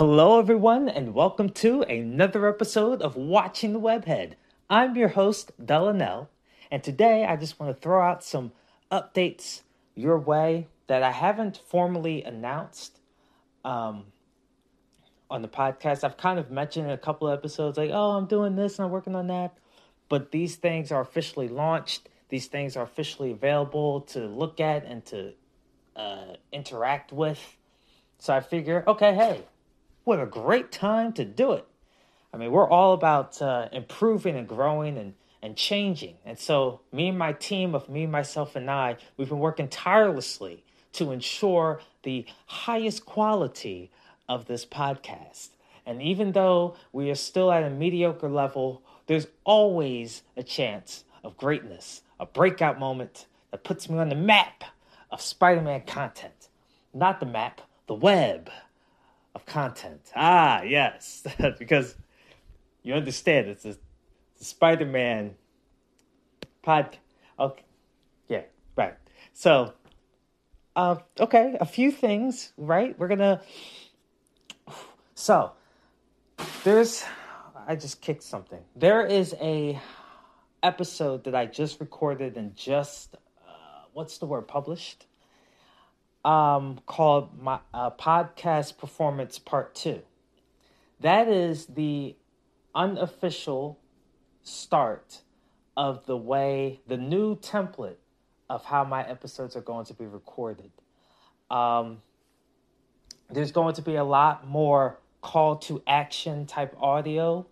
Hello, everyone, and welcome to another episode of Watching the Webhead. I'm your host, Delanell, and today I just want to throw out some updates your way that I haven't formally announced um, on the podcast. I've kind of mentioned in a couple episodes, like, oh, I'm doing this and I'm working on that. But these things are officially launched. These things are officially available to look at and to uh, interact with. So I figure, okay, hey, what a great time to do it. I mean, we're all about uh, improving and growing and, and changing. And so, me and my team of me, myself, and I, we've been working tirelessly to ensure the highest quality of this podcast. And even though we are still at a mediocre level, there's always a chance of greatness, a breakout moment that puts me on the map of Spider Man content. Not the map, the web of content. Ah, yes, because you understand it's a, a Spider Man pod. Okay, yeah, right. So, uh, okay, a few things, right? We're gonna. So, there's. I just kicked something. There is a episode that I just recorded and just. Uh, what's the word? Published um, called my uh, podcast performance part two. That is the unofficial start of the way the new template of how my episodes are going to be recorded. Um, there's going to be a lot more call to action type audio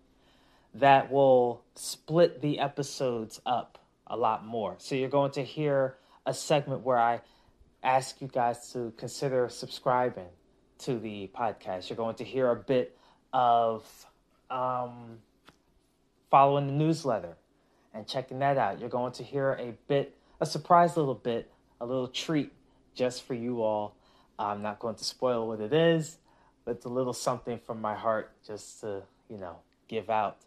that will split the episodes up a lot more. So you're going to hear a segment where I ask you guys to consider subscribing to the podcast. You're going to hear a bit of um, following the newsletter and checking that out. You're going to hear a bit, a surprise little bit, a little treat just for you all. I'm not going to spoil what it is, but it's a little something from my heart just to, you know, give out.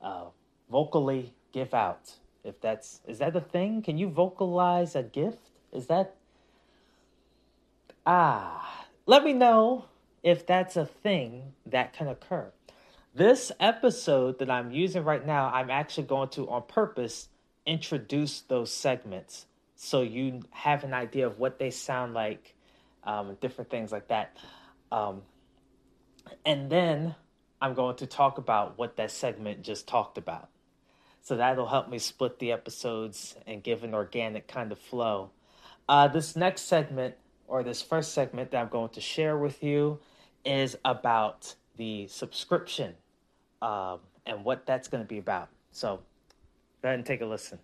Uh, vocally give out. If that's, is that a thing? Can you vocalize a gift? Is that Ah, let me know if that's a thing that can occur. This episode that I'm using right now, I'm actually going to, on purpose, introduce those segments so you have an idea of what they sound like, um, different things like that. Um, and then I'm going to talk about what that segment just talked about. So that'll help me split the episodes and give an organic kind of flow. Uh, this next segment or this first segment that I'm going to share with you is about the subscription um, and what that's going to be about. So go ahead and take a listen.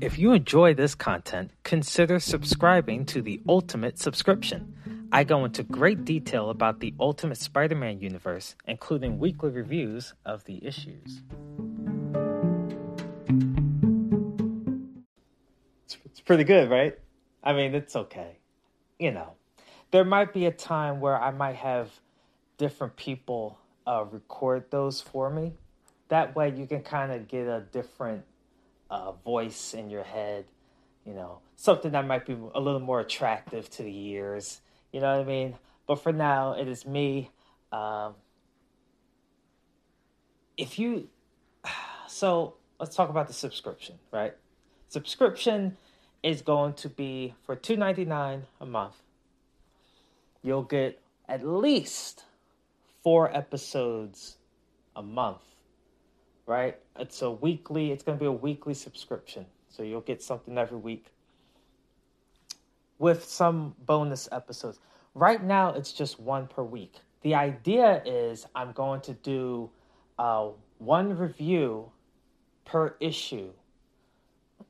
If you enjoy this content, consider subscribing to the Ultimate Subscription. I go into great detail about the Ultimate Spider Man universe, including weekly reviews of the issues. Pretty good, right? I mean, it's okay. You know, there might be a time where I might have different people uh, record those for me. That way, you can kind of get a different uh, voice in your head. You know, something that might be a little more attractive to the ears. You know what I mean? But for now, it is me. Um, if you, so let's talk about the subscription, right? Subscription is going to be for two ninety nine a month. You'll get at least four episodes a month, right? It's a weekly. It's going to be a weekly subscription, so you'll get something every week with some bonus episodes. Right now, it's just one per week. The idea is I'm going to do uh, one review per issue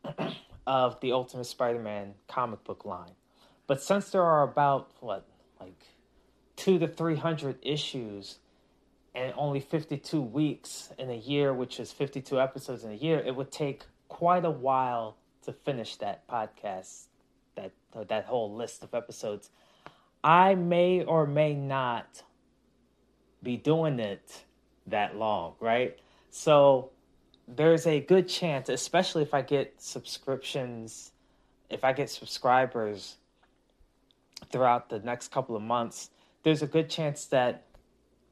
of the Ultimate Spider-Man comic book line. But since there are about what like two to three hundred issues and only 52 weeks in a year, which is 52 episodes in a year, it would take quite a while to finish that podcast, that that whole list of episodes. I may or may not be doing it that long, right? So there's a good chance, especially if I get subscriptions if I get subscribers throughout the next couple of months, there's a good chance that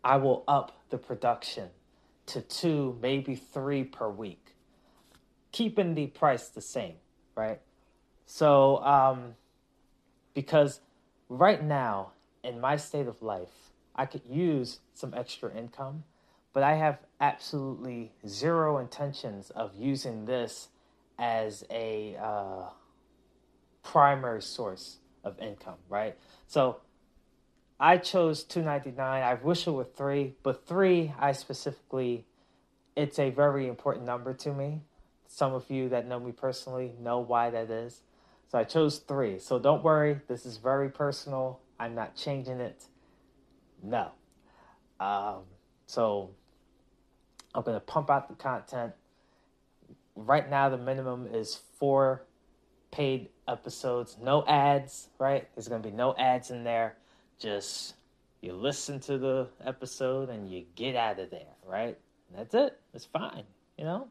I will up the production to two, maybe three per week, keeping the price the same, right? So, um, because right now, in my state of life, I could use some extra income, but I have absolutely zero intentions of using this as a uh, primary source of income, right? So I chose 299. I wish it were 3, but 3 I specifically it's a very important number to me. Some of you that know me personally know why that is. So I chose 3. So don't worry, this is very personal. I'm not changing it. No. Um, so I'm going to pump out the content. Right now, the minimum is four paid episodes, no ads, right? There's going to be no ads in there. Just you listen to the episode and you get out of there, right? That's it. It's fine, you know?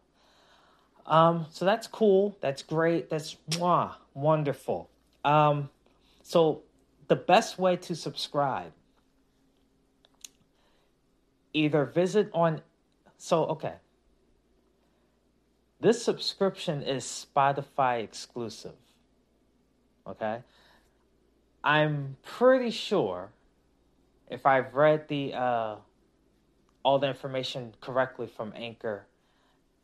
Um, so that's cool. That's great. That's mwah, wonderful. Um, so the best way to subscribe either visit on so okay. This subscription is spotify exclusive okay? I'm pretty sure if i've read the uh all the information correctly from anchor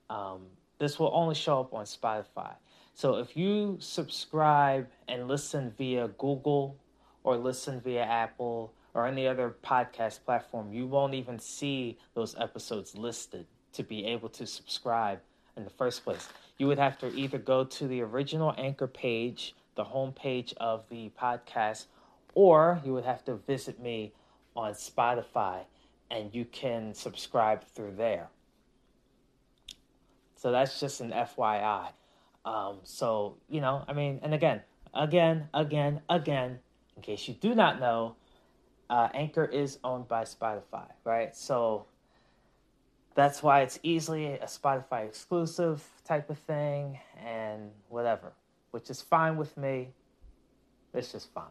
um this will only show up on spotify. So if you subscribe and listen via google or listen via apple or any other podcast platform, you won't even see those episodes listed to be able to subscribe in the first place. You would have to either go to the original anchor page, the home page of the podcast, or you would have to visit me on Spotify and you can subscribe through there. So that's just an FYI. Um, so, you know, I mean, and again, again, again, again, in case you do not know, uh, Anchor is owned by Spotify, right? So that's why it's easily a Spotify exclusive type of thing and whatever, which is fine with me. It's just fine.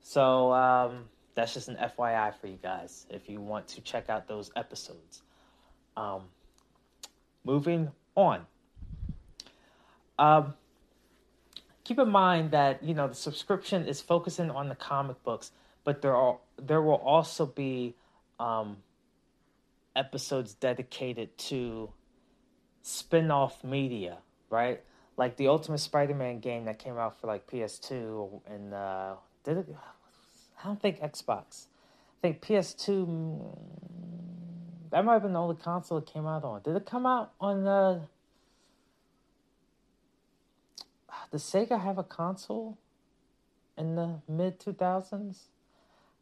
So um, that's just an FYI for you guys if you want to check out those episodes. Um, moving on. Um, keep in mind that you know the subscription is focusing on the comic books but there are there will also be um, episodes dedicated to spin-off media, right? Like the Ultimate Spider-Man game that came out for like PS2 and uh, did it? I don't think Xbox. I think PS2. Mm, that might have been the only console it came out on. Did it come out on uh, Does Sega have a console in the mid 2000s?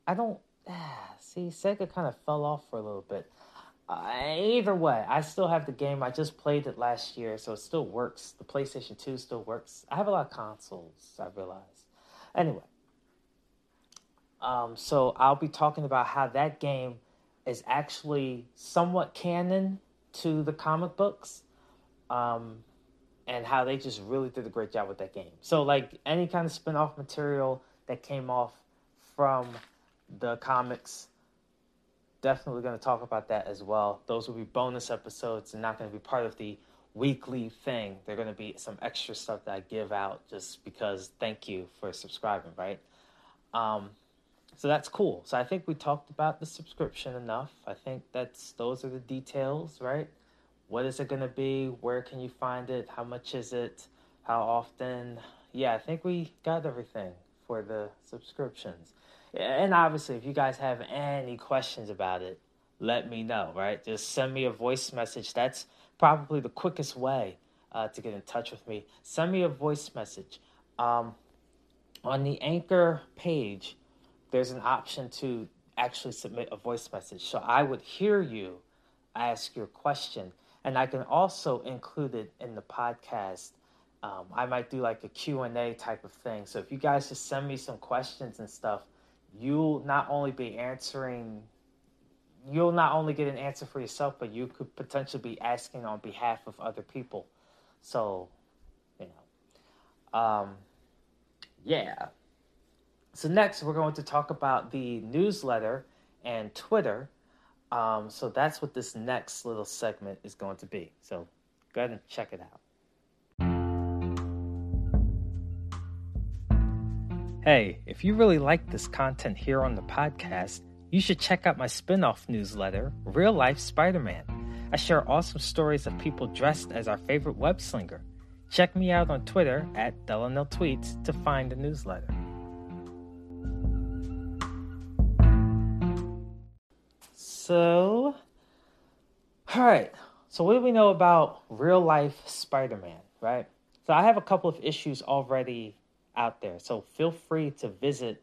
I don't see Sega kind of fell off for a little bit. Uh, either way, I still have the game. I just played it last year, so it still works. The PlayStation 2 still works. I have a lot of consoles, I realize. Anyway, um, so I'll be talking about how that game is actually somewhat canon to the comic books, um, and how they just really did a great job with that game. So, like any kind of spin off material that came off from the comics. Definitely going to talk about that as well. Those will be bonus episodes and not going to be part of the weekly thing. They're going to be some extra stuff that I give out just because thank you for subscribing, right? Um, so that's cool. So I think we talked about the subscription enough. I think that's those are the details, right? What is it going to be? Where can you find it? How much is it? How often? Yeah, I think we got everything for the subscriptions and obviously, if you guys have any questions about it, let me know, right? Just send me a voice message. That's probably the quickest way uh, to get in touch with me. Send me a voice message. Um, on the Anchor page, there's an option to actually submit a voice message. So I would hear you ask your question, and I can also include it in the podcast. Um, I might do like a Q&A type of thing. So if you guys just send me some questions and stuff, you'll not only be answering you'll not only get an answer for yourself but you could potentially be asking on behalf of other people so you know um yeah. So next, we're going to talk about the newsletter and Twitter. Um, so that's what this next little segment is going to be. So go ahead and check it out. Hey, if you really like this content here on the podcast, you should check out my spin off newsletter, Real Life Spider Man. I share awesome stories of people dressed as our favorite web slinger. Check me out on Twitter at Delanel Tweets to find the newsletter. So, all right. So, what do we know about real life Spider Man, right? So, I have a couple of issues already out there. So, feel free to visit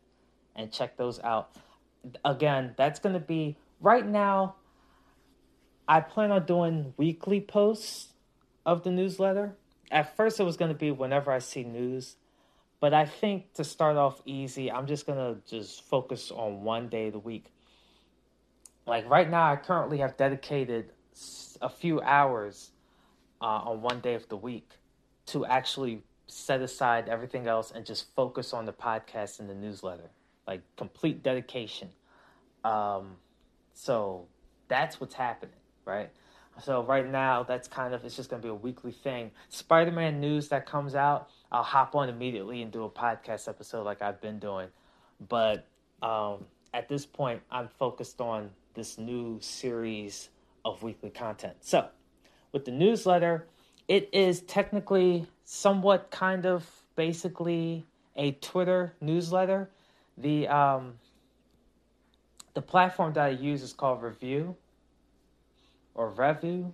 and check those out. Again, that's going to be right now. I plan on doing weekly posts of the newsletter. At first, it was going to be whenever I see news. But I think to start off easy, I'm just going to just focus on one day of the week like right now, I currently have dedicated a few hours uh, on one day of the week to actually set aside everything else and just focus on the podcast and the newsletter. Like complete dedication. Um, so that's what's happening, right? So right now, that's kind of it's just gonna be a weekly thing. Spider-Man news that comes out, I'll hop on immediately and do a podcast episode like I've been doing. But um, at this point, I'm focused on this new series of weekly content. So, with the newsletter, it is technically somewhat kind of basically a Twitter newsletter. The um, the platform that I use is called Revue or Review.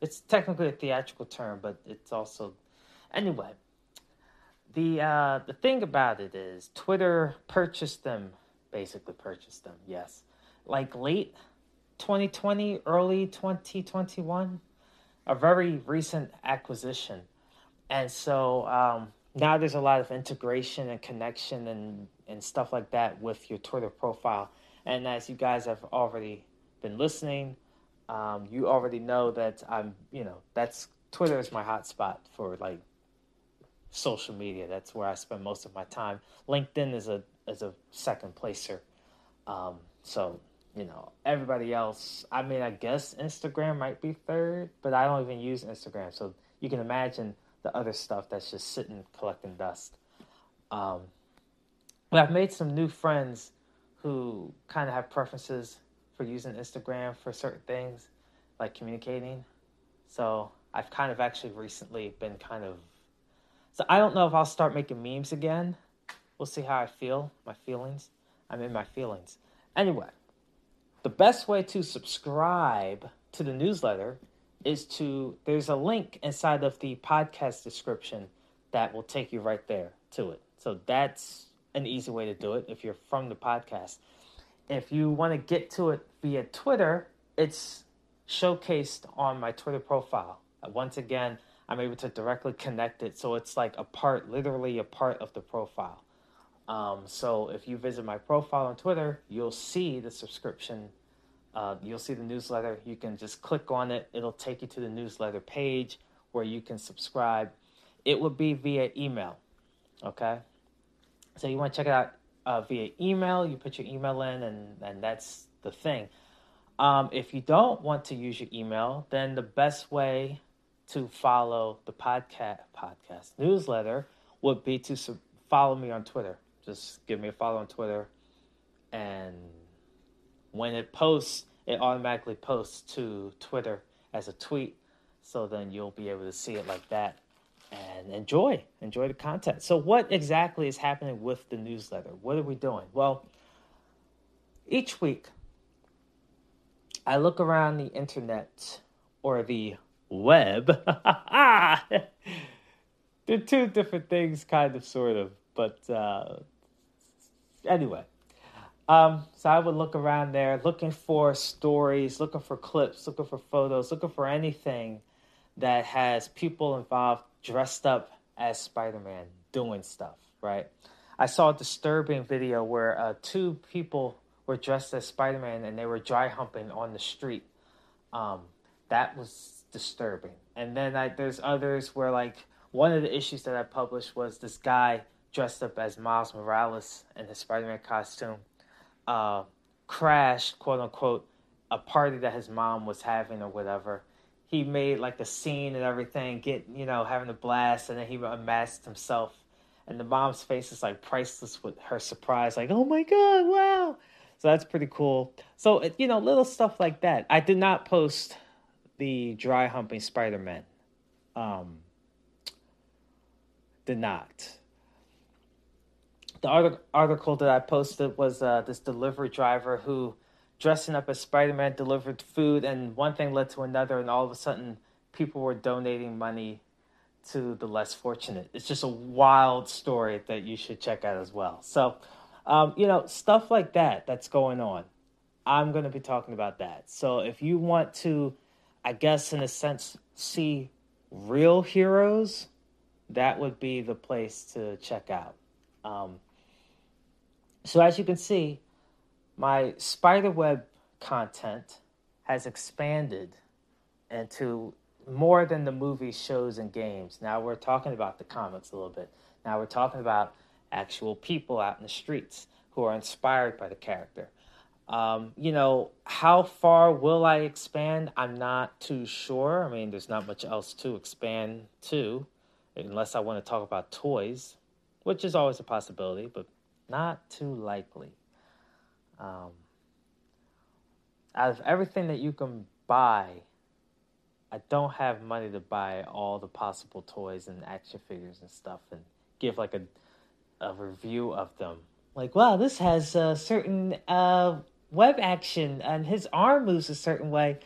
It's technically a theatrical term, but it's also anyway. The uh, the thing about it is Twitter purchased them basically purchased them. Yes, like late 2020, early 2021, a very recent acquisition, and so um, now there's a lot of integration and connection and and stuff like that with your Twitter profile. And as you guys have already been listening, um, you already know that I'm, you know, that's Twitter is my hotspot for like social media. That's where I spend most of my time. LinkedIn is a as a second placer. Um, so you know, everybody else. I mean, I guess Instagram might be third, but I don't even use Instagram. So you can imagine the other stuff that's just sitting collecting dust. Um, but I've made some new friends who kind of have preferences for using Instagram for certain things, like communicating. So I've kind of actually recently been kind of. So I don't know if I'll start making memes again We'll see how I feel, my feelings. I'm in my feelings. Anyway, the best way to subscribe to the newsletter is to, there's a link inside of the podcast description that will take you right there to it. So that's an easy way to do it if you're from the podcast. If you want to get to it via Twitter, it's showcased on my Twitter profile. Uh, once again, I'm able to directly connect it so it's like a part, literally a part of the profile. Um, so if you visit my profile on Twitter, you'll see the subscription. Uh, you'll see the newsletter. You can just click on it. It'll take you to the newsletter page where you can subscribe. It would be via email. Okay. So you want to check it out uh, via email. You put your email in, and, and that's the thing. Um, if you don't want to use your email, then the best way to follow the podcast podcast newsletter would be to sub- follow me on Twitter just give me a follow on Twitter, and when it posts, it automatically posts to Twitter as a tweet. So then you'll be able to see it like that and enjoy enjoy the content. So what exactly is happening with the newsletter? What are we doing? Well, each week I look around the internet or the web. They're two different things, kind of, sort of, but uh, anyway, um, so I would look around there looking for stories, looking for clips, looking for photos, looking for anything that has people involved dressed up as Spider Man doing stuff, right? I saw a disturbing video where uh, two people were dressed as Spider Man and they were dry humping on the street. Um, that was disturbing. And then I, there's others where like one of the issues that I published was this guy dressed up as Miles Morales in his Spider-Man costume uh, crashed, quote unquote, a party that his mom was having or whatever. He made like the scene and everything, get you know having a blast, and then he unmasked himself. And the mom's face is like priceless with her surprise, like "Oh my god, wow!" So that's pretty cool. So you know, little stuff like that. I did not post the dry humping Spider Man. Um, did not. The article that I posted was uh, this delivery driver who, dressing up as Spider Man, delivered food, and one thing led to another, and all of a sudden, people were donating money to the less fortunate. It's just a wild story that you should check out as well. So, um, you know, stuff like that that's going on. I'm going to be talking about that. So, if you want to, I guess, in a sense, see real heroes that would be the place to check out. Um, so as you can see, my spiderweb content has expanded into more than the movies, shows, and games. Now we're talking about the comics a little bit. Now we're talking about actual people out in the streets who are inspired by the character. Um, you know, how far will I expand? I'm not too sure. I mean, there's not much else to expand to unless I want to talk about toys, which is always a possibility, but not too likely. Um, out of everything that you can buy, I don't have money to buy all the possible toys and action figures and stuff and give like a a review of them. Like, wow, this has a certain uh, web action and his arm moves a certain way.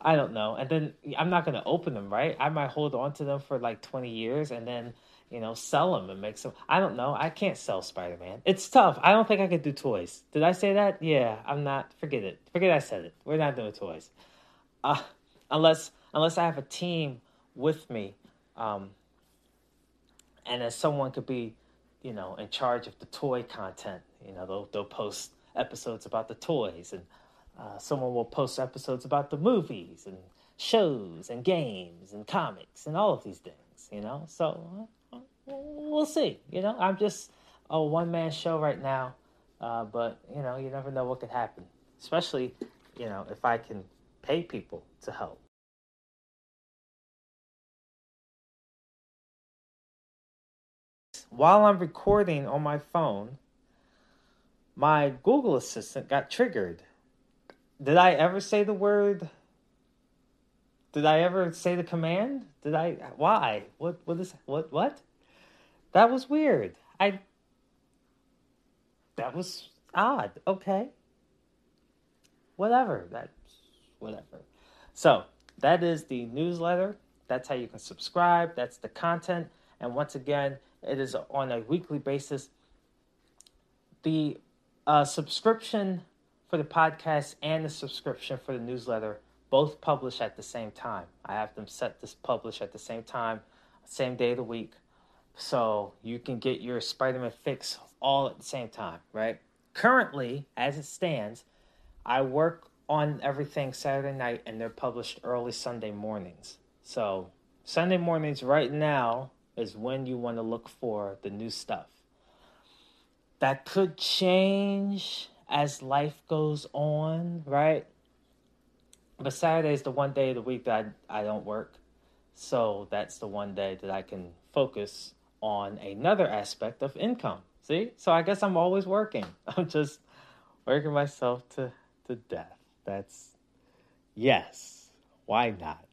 I don't know. And then I'm not going to open them, right? I might hold on to them for like 20 years and then, you know, sell them and make some. I don't know. I can't sell Spider Man. It's tough. I don't think I could do toys. Did I say that? Yeah, I'm not. Forget it. Forget I said it. We're not doing toys. Uh, unless unless I have a team with me, um, and as someone could be, you know, in charge of the toy content. You know, they'll they'll post episodes about the toys and uh, someone will post episodes about the movies and shows and games and comics and all of these things, you know? So we'll see. You know, I'm just a one man show right now, uh, but, you know, you never know what could happen, especially, you know, if I can pay people to help. While I'm recording on my phone, my Google Assistant got triggered did I ever say the word? Did I ever say the command? Did I? Why? What? What is? What? What? That was weird. I. That was odd. Okay. Whatever. That's whatever. So that is the newsletter. That's how you can subscribe. That's the content. And once again, it is on a weekly basis. The uh, subscription for the podcast and the subscription for the newsletter both publish at the same time. I have them set to publish at the same time, same day of the week. So you can get your Spider Man fix all at the same time, right? Currently, as it stands, I work on everything Saturday night and they're published early Sunday mornings. So Sunday mornings right now is when you want to look for the new stuff. That could change as life goes on, right? But Saturday is the one day of the week that I, I don't work. So that's the one day that I can focus on another aspect of income. See? So I guess I'm always working. I'm just working myself to, to death. That's yes. Why not?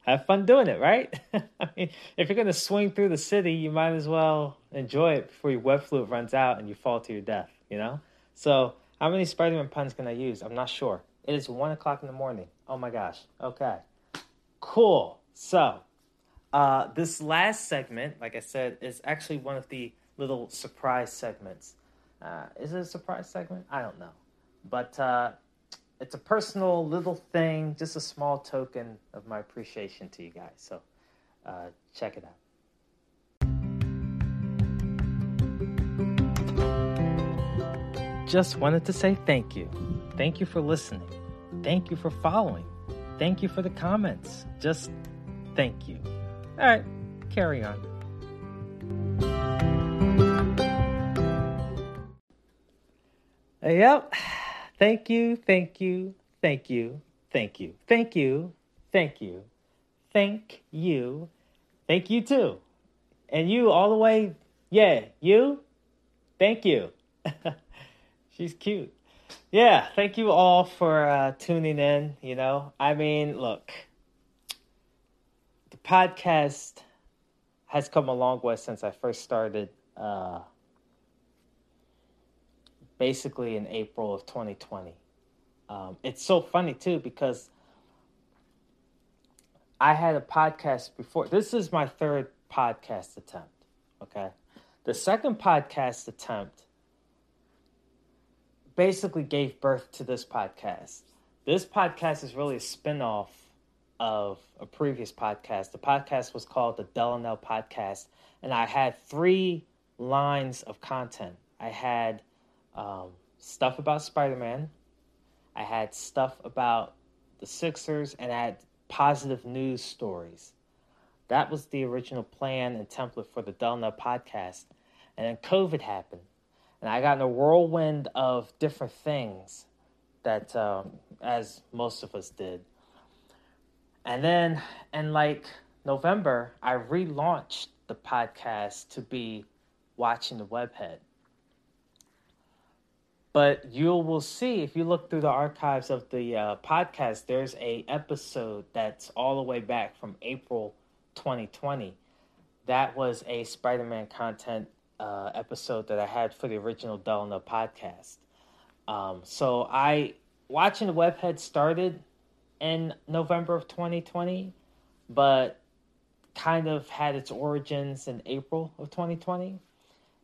Have fun doing it, right? I mean, if you're going to swing through the city, you might as well enjoy it before your web fluid runs out and you fall to your death, you know? So how many Spider Man puns can I use? I'm not sure. It is 1 o'clock in the morning. Oh my gosh. Okay. Cool. So, uh, this last segment, like I said, is actually one of the little surprise segments. Uh, is it a surprise segment? I don't know. But uh, it's a personal little thing, just a small token of my appreciation to you guys. So, uh, check it out. just wanted to say thank you. Thank you for listening. Thank you for following. Thank you for the comments. Just thank you. All right, carry on. Yep. Thank you, thank you, thank you, thank you, thank you, thank you, thank you, thank you too. And you all the way, yeah, you, thank you. She's cute. Yeah, thank you all for uh, tuning in. You know, I mean, look, podcast has come a long way since I first started. Uh, basically in April of 2020. Um, it's so funny too because I had a podcast before. This is my third podcast attempt. Okay. The second podcast attempt basically gave birth to this podcast. This podcast is really a spinoff of a previous podcast. The podcast was called the Delanel Podcast, and I had three lines of content. I had um, stuff about Spider Man, I had stuff about the Sixers, and I had positive news stories. That was the original plan and template for the Delanel podcast. And then COVID happened and I got in a whirlwind of different things that, um, as most of us did. And then in like November, I relaunched the podcast to be watching the webhead. But you will see if you look through the archives of the uh, podcast, there's a episode that's all the way back from April 2020. That was a Spider-Man content uh, episode that I had for the original Delano podcast. Um, so I watching the webhead started in November of 2020, but kind of had its origins in April of 2020.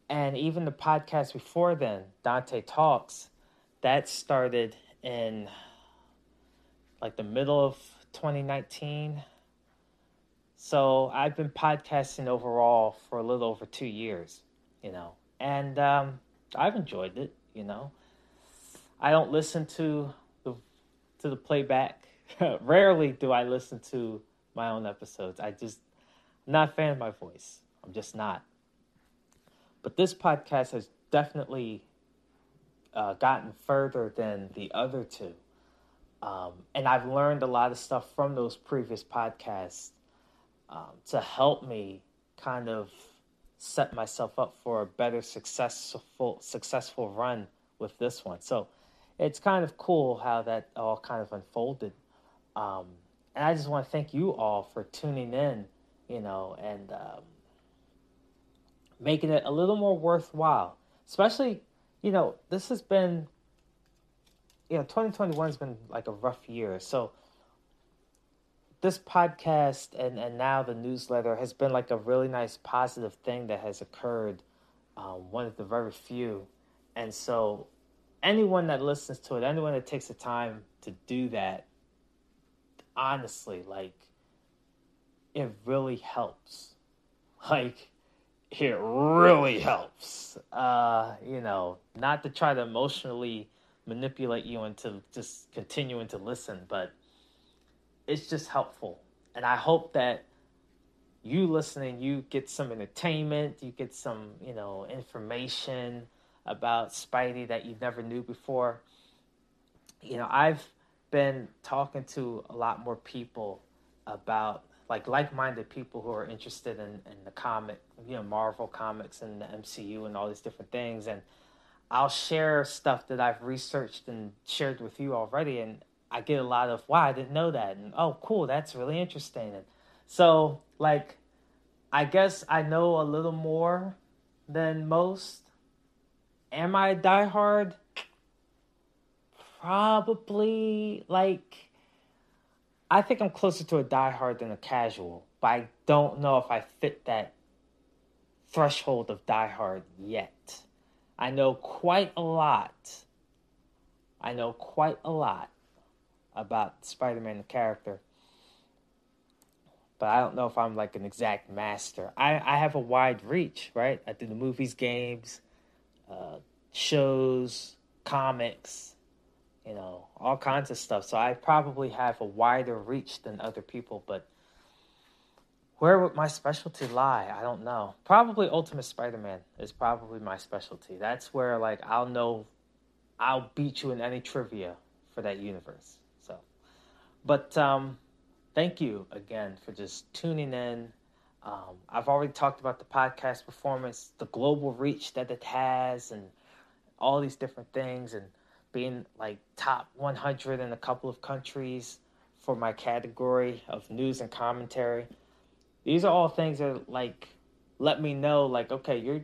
And even the podcast before then, Dante Talks, that started in like the middle of 2019. So I've been podcasting overall for a little over two years you know, and um, I've enjoyed it. You know, I don't listen to the to the playback. Rarely do I listen to my own episodes. I just I'm not a fan of my voice. I'm just not. But this podcast has definitely uh, gotten further than the other two. Um, and I've learned a lot of stuff from those previous podcasts um, to help me kind of set myself up for a better successful successful run with this one. So it's kind of cool how that all kind of unfolded. Um, and I just want to thank you all for tuning in, you know, and um, making it a little more worthwhile. Especially, you know, this has been, you know, 2021 has been like a rough year. So this podcast and, and now the newsletter has been like a really nice positive thing that has occurred um, one of the very few and so anyone that listens to it anyone that takes the time to do that honestly like it really helps like it really helps uh you know not to try to emotionally manipulate you into just continuing to listen but it's just helpful. And I hope that you listening, you get some entertainment, you get some, you know, information about Spidey that you never knew before. You know, I've been talking to a lot more people about like like-minded people who are interested in, in the comic, you know, Marvel comics and the MCU and all these different things. And I'll share stuff that I've researched and shared with you already. And I get a lot of wow, I didn't know that, and oh, cool, that's really interesting. And so, like, I guess I know a little more than most. Am I diehard? Probably. Like, I think I'm closer to a diehard than a casual, but I don't know if I fit that threshold of diehard yet. I know quite a lot. I know quite a lot about Spider-Man the character. But I don't know if I'm like an exact master. I, I have a wide reach, right? I do the movies, games, uh, shows, comics, you know, all kinds of stuff. So I probably have a wider reach than other people, but where would my specialty lie? I don't know. Probably Ultimate Spider-Man is probably my specialty. That's where like I'll know I'll beat you in any trivia for that universe. So, but um, thank you again for just tuning in. Um, I've already talked about the podcast performance, the global reach that it has, and all these different things, and being like top 100 in a couple of countries for my category of news and commentary. These are all things that like let me know like okay, you're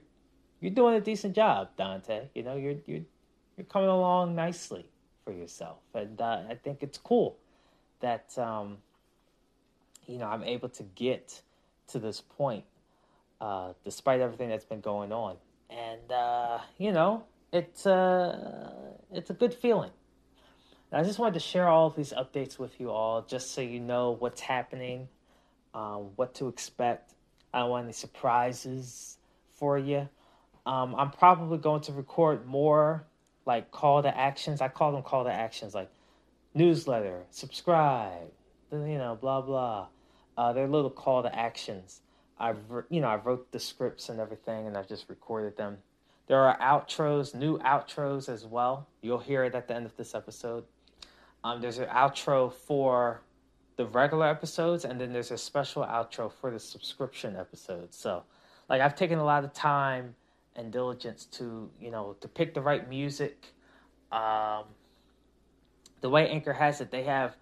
you're doing a decent job, Dante. You know, you're you're you're coming along nicely for yourself, and uh, I think it's cool that um, you know I'm able to get to this point uh, despite everything that's been going on, and uh, you know it's uh, it's a good feeling. And I just wanted to share all of these updates with you all, just so you know what's happening, um, what to expect. I don't want any surprises for you. Um, I'm probably going to record more like call to actions. I call them call to actions, like newsletter, subscribe, you know, blah blah. Uh, they're little call to actions. I've you know I wrote the scripts and everything, and I've just recorded them. There are outros, new outros as well. You'll hear it at the end of this episode. Um, there's an outro for the regular episodes, and then there's a special outro for the subscription episodes. So, like, I've taken a lot of time and diligence to, you know, to pick the right music. Um, the way Anchor has it, they have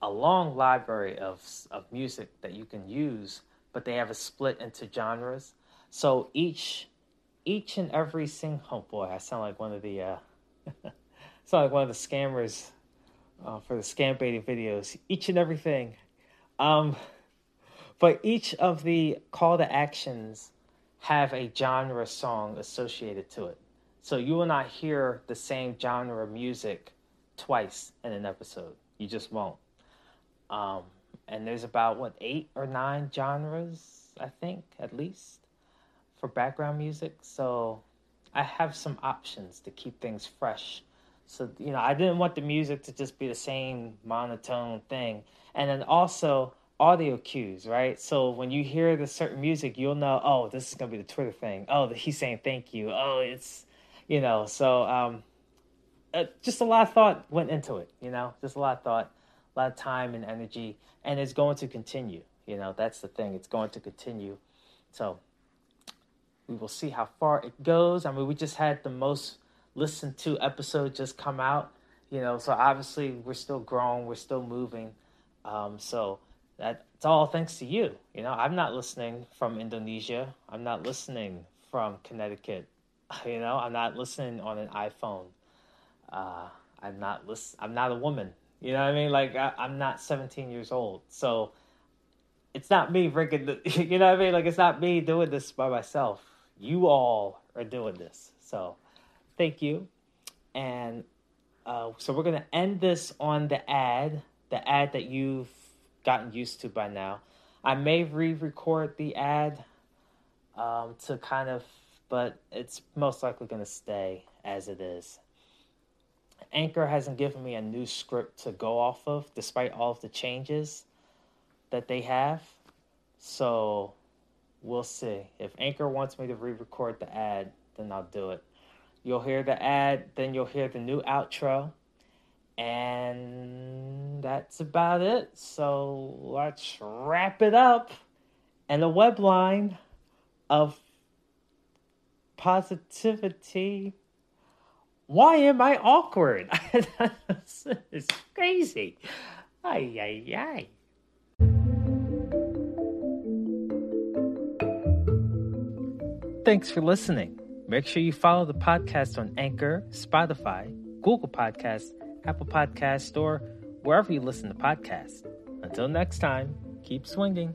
a long library of of music that you can use, but they have a split into genres. So each each and every single oh boy, I sound like one of the uh, sound like one of the scammers uh, for the scam baiting videos, each and everything. Um, but each of the call to actions have a genre song associated to it. So you will not hear the same genre music twice in an episode. You just won't. Um, and there's about what eight or nine genres, I think, at least, for background music. So I have some options to keep things fresh so you know, I didn't want the music to just be the same monotone thing. And then also audio cues, right? So when you hear the certain music, you'll know, oh, this is gonna be the Twitter thing. Oh, he's saying thank you. Oh, it's, you know, so um, uh, just a lot of thought went into it. You know, just a lot of thought, a lot of time and energy, and it's going to continue. You know, that's the thing. It's going to continue. So we will see how far it goes. I mean, we just had the most listened to episode just come out. You know, so obviously we're still growing, we're still moving. Um, so that's all thanks to you. You know, I'm not listening from Indonesia. I'm not listening from Connecticut. You know, I'm not listening on an iPhone. Uh, I'm not listen. I'm not a woman. You know what I mean? Like I, am not 17 years old. So it's not me rigging the. You know what I mean? Like it's not me doing this by myself. You all are doing this. So thank you. And uh, so we're going to end this on the ad, the ad that you've gotten used to by now. I may re record the ad um, to kind of, but it's most likely going to stay as it is. Anchor hasn't given me a new script to go off of, despite all of the changes that they have. So we'll see. If Anchor wants me to re record the ad, then I'll do it. You'll hear the ad, then you'll hear the new outro. And that's about it. So let's wrap it up. And the web line of positivity. Why am I awkward? it's crazy. Ay, ay, ay. Thanks for listening. Make sure you follow the podcast on Anchor, Spotify, Google Podcasts, Apple Podcasts, or wherever you listen to podcasts. Until next time, keep swinging.